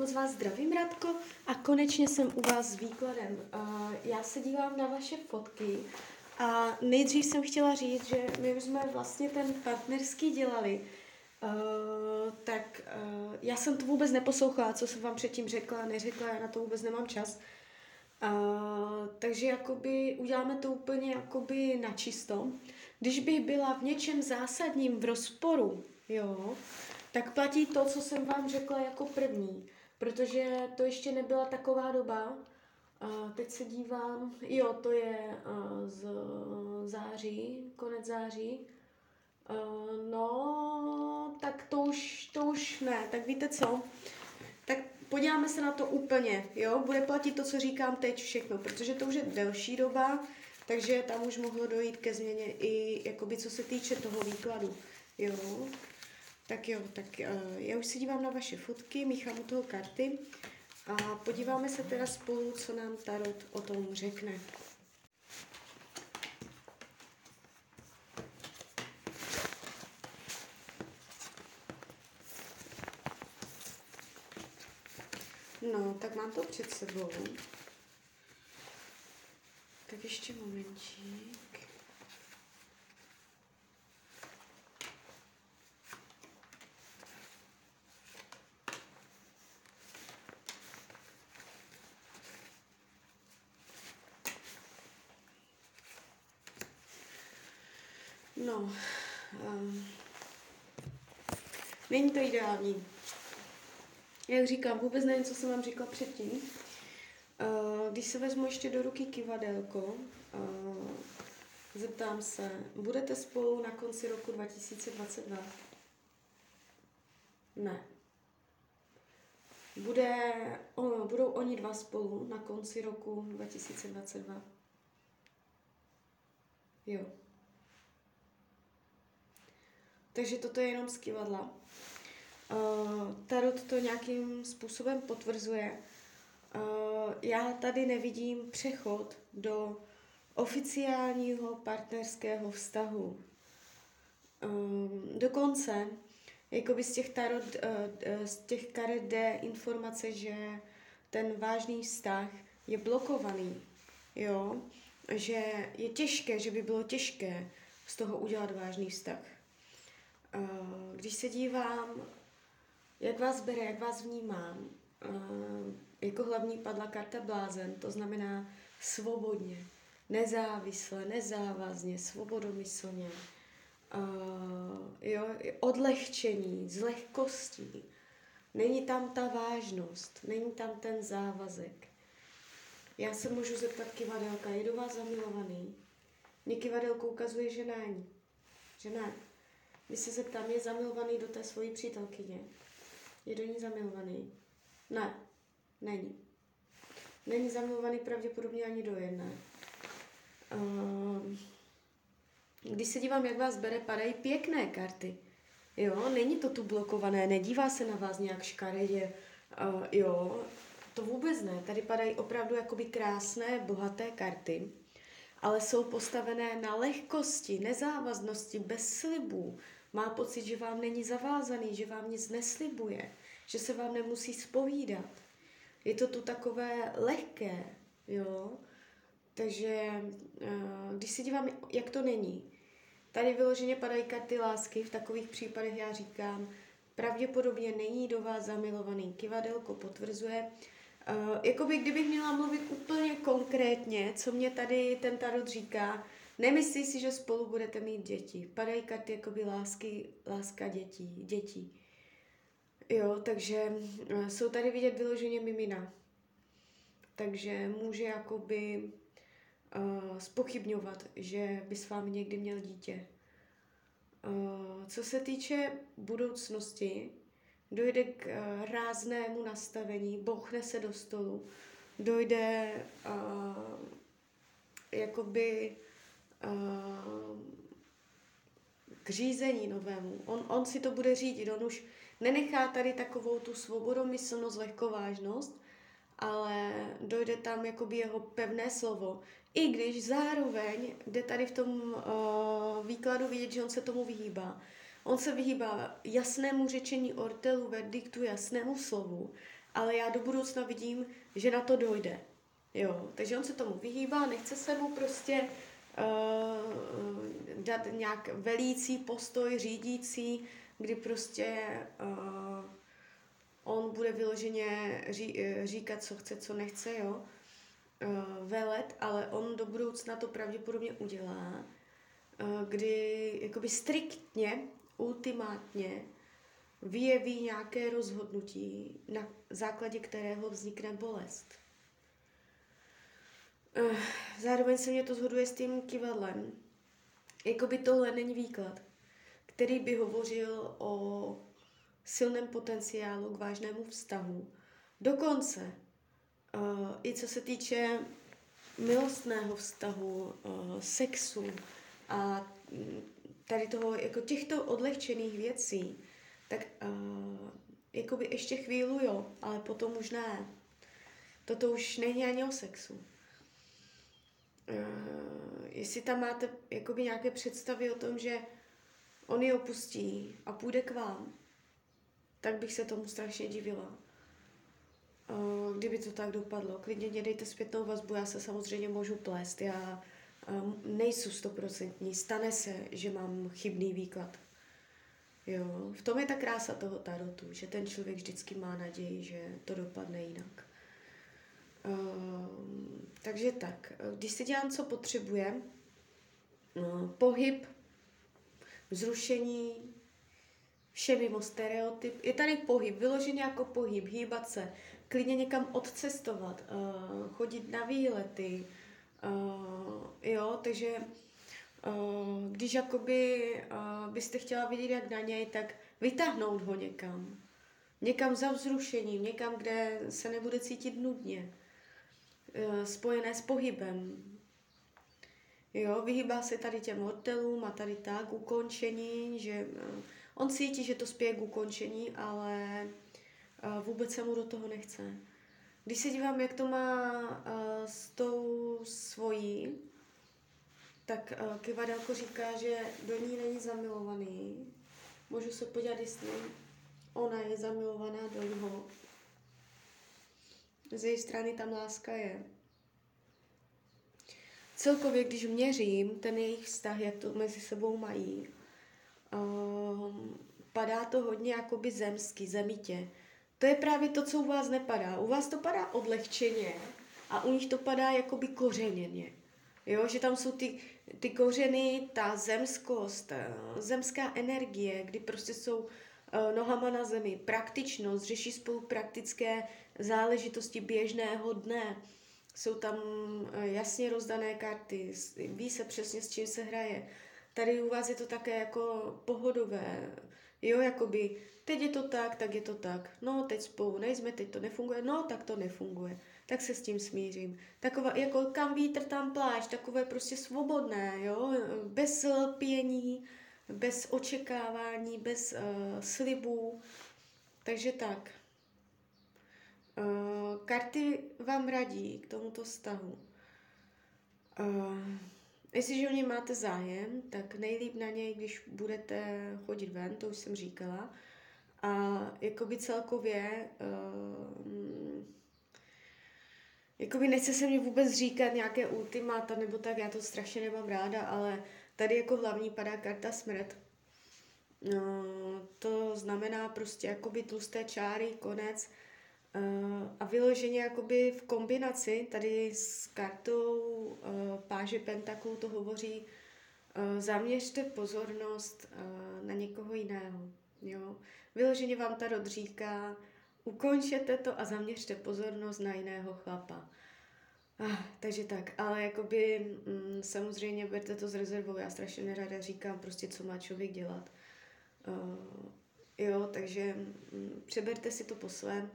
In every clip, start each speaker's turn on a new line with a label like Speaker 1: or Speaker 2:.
Speaker 1: moc vás zdravím, Radko, a konečně jsem u vás s výkladem. Uh, já se dívám na vaše fotky a nejdřív jsem chtěla říct, že my už jsme vlastně ten partnerský dělali, uh, tak uh, já jsem to vůbec neposlouchala, co jsem vám předtím řekla, neřekla, já na to vůbec nemám čas. Uh, takže jakoby uděláme to úplně jakoby na čisto. Když bych byla v něčem zásadním v rozporu, jo, tak platí to, co jsem vám řekla jako první, protože to ještě nebyla taková doba. A teď se dívám, jo, to je z září, konec září. No, tak to už, to už ne. Tak víte co? Tak podíváme se na to úplně, jo? Bude platit to, co říkám teď všechno, protože to už je delší doba, takže tam už mohlo dojít ke změně i jakoby co se týče toho výkladu, jo? Tak jo, tak uh, já už se dívám na vaše fotky, míchám u toho karty a podíváme se teda spolu, co nám Tarot o tom řekne. No, tak mám to před sebou. Tak ještě momentík. No, um, není to ideální. Jak říkám, vůbec nevím, co jsem vám říkala předtím. Uh, když se vezmu ještě do ruky kivadelko, uh, zeptám se, budete spolu na konci roku 2022? Ne. Bude, oh, budou oni dva spolu na konci roku 2022? Jo. Takže toto je jenom z kivadla. Uh, tarot to nějakým způsobem potvrzuje. Uh, já tady nevidím přechod do oficiálního partnerského vztahu. Um, dokonce, jakoby z těch, tarot, uh, z těch karet jde informace, že ten vážný vztah je blokovaný. Jo? Že je těžké, že by bylo těžké z toho udělat vážný vztah. Eh, když se dívám, jak vás bere, jak vás vnímám, eh, jako hlavní padla karta blázen, to znamená svobodně, nezávisle, nezávazně, svobodomyslně, uh, jo, odlehčení, z lehkostí. Není tam ta vážnost, není tam ten závazek. Já se můžu zeptat kivadelka, je do vás zamilovaný? Mě kivadelko ukazuje, že ne. Že ne. Když se zeptám, je zamilovaný do té svojí přítelkyně? Je do ní zamilovaný? Ne, není. Není zamilovaný pravděpodobně ani do jedné. Uh, když se dívám, jak vás bere, padají pěkné karty. Jo, není to tu blokované, nedívá se na vás nějak škaredě. Uh, jo, to vůbec ne. Tady padají opravdu jakoby krásné, bohaté karty, ale jsou postavené na lehkosti, nezávaznosti, bez slibů, má pocit, že vám není zavázaný, že vám nic neslibuje, že se vám nemusí spovídat. Je to tu takové lehké, jo. Takže eh, když si dívám, jak to není, tady vyloženě padají karty lásky, v takových případech já říkám, pravděpodobně není do vás zamilovaný. Kivadelko potvrzuje, Uh, jakoby kdybych měla mluvit úplně konkrétně, co mě tady ten tarot říká, Nemyslí si, že spolu budete mít děti. Padají karty jakoby lásky, láska dětí, dětí. Jo, takže eh, jsou tady vidět vyloženě mimina. Takže může jakoby uh, spochybňovat, že by s vámi někdy měl dítě. Uh, co se týče budoucnosti, dojde k uh, ráznému nastavení, bochne se do stolu, dojde uh, jakoby k řízení novému. On, on si to bude řídit, on už nenechá tady takovou tu svobodomyslnost, lehkovážnost, ale dojde tam jakoby jeho pevné slovo. I když zároveň jde tady v tom uh, výkladu vidět, že on se tomu vyhýbá. On se vyhýbá jasnému řečení ortelu, verdiktu, jasnému slovu, ale já do budoucna vidím, že na to dojde. Jo, takže on se tomu vyhýbá, nechce se mu prostě uh, dát nějak velící postoj, řídící, kdy prostě uh, on bude vyloženě ří, říkat, co chce, co nechce, jo, uh, velet, ale on do budoucna to pravděpodobně udělá, uh, kdy jakoby striktně, ultimátně vyjeví nějaké rozhodnutí, na základě kterého vznikne bolest. Uh, zároveň se mě to zhoduje s tím kivadlem. Jakoby tohle není výklad, který by hovořil o silném potenciálu k vážnému vztahu. Dokonce, uh, i co se týče milostného vztahu, uh, sexu a tady toho, jako těchto odlehčených věcí, tak uh, jakoby ještě chvíli jo, ale potom už ne. Toto už není ani o sexu. Uh, jestli tam máte jakoby nějaké představy o tom, že on ji opustí a půjde k vám, tak bych se tomu strašně divila. Uh, kdyby to tak dopadlo. Klidně mě dejte zpětnou vazbu, já se samozřejmě můžu plést. Já um, nejsou stoprocentní. Stane se, že mám chybný výklad. Jo, v tom je ta krása toho tarotu, že ten člověk vždycky má naději, že to dopadne jinak. Takže tak, když si dělám, co potřebuje, uh, pohyb, vzrušení, vše mimo stereotyp. Je tady pohyb, vyloženě jako pohyb, hýbat se, klidně někam odcestovat, uh, chodit na výlety, uh, jo, takže když jakoby byste chtěla vidět jak na něj, tak vytáhnout ho někam. Někam za vzrušením, někam, kde se nebude cítit nudně. Uh, spojené s pohybem. Jo, vyhýbá se tady těm hotelům a tady tak, ukončení, že uh, On cítí, že to spěje k ukončení, ale uh, vůbec se mu do toho nechce. Když se dívám, jak to má s tou svojí, tak Kivadelko říká, že do ní není zamilovaný. Můžu se podívat, jestli ona je zamilovaná do něho. Z její strany tam láska je. Celkově, když měřím ten jejich vztah, jak to mezi sebou mají, um, padá to hodně jakoby zemsky, zemitě. To je právě to, co u vás nepadá. U vás to padá odlehčeně a u nich to padá jakoby kořeněně. Jo, že tam jsou ty, ty kořeny, ta zemskost, eh, zemská energie, kdy prostě jsou uh, nohama na zemi, praktičnost, řeší spolu praktické záležitosti běžného dne. Jsou tam uh, jasně rozdané karty, ví se přesně, s čím se hraje. Tady u vás je to také jako pohodové, jo, jakoby teď je to tak, tak je to tak, no teď spolu nejsme, teď to nefunguje, no tak to nefunguje, tak se s tím smířím. Takové, jako kam vítr, tam pláž, takové prostě svobodné, jo, bez lpění, bez očekávání, bez uh, slibů, takže tak. Uh, karty vám radí k tomuto vztahu. Uh, Jestliže o něj máte zájem, tak nejlíp na něj, když budete chodit ven, to už jsem říkala. A jakoby celkově, uh, jakoby nechce se mi vůbec říkat nějaké ultimáta nebo tak, já to strašně nemám ráda, ale tady jako hlavní padá karta smrt. No, to znamená prostě jakoby tlusté čáry, konec, Uh, a vyloženě jakoby v kombinaci tady s kartou uh, páže pentaklů to hovoří, uh, zaměřte pozornost na někoho jiného. Jo? Vyloženě vám ta říká, ukončete to a zaměřte pozornost na jiného chlapa. Ah, takže tak, ale jakoby mm, samozřejmě berte to s rezervou, já strašně nerada říkám prostě, co má člověk dělat. Uh, jo, takže mm, přeberte si to po svém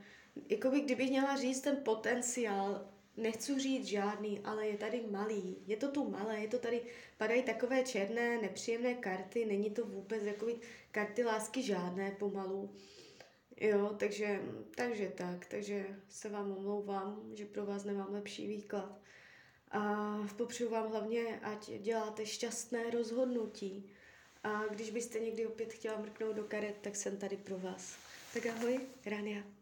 Speaker 1: jakoby kdybych měla říct ten potenciál, nechci říct žádný, ale je tady malý. Je to tu malé, je to tady, padají takové černé, nepříjemné karty, není to vůbec jakoby karty lásky žádné pomalu. Jo, takže, takže tak, takže se vám omlouvám, že pro vás nemám lepší výklad. A popřeju vám hlavně, ať děláte šťastné rozhodnutí, A když byste někdy opět chtěla mrknout do karet, tak jsem tady pro vás. Tak ahoj, Rania.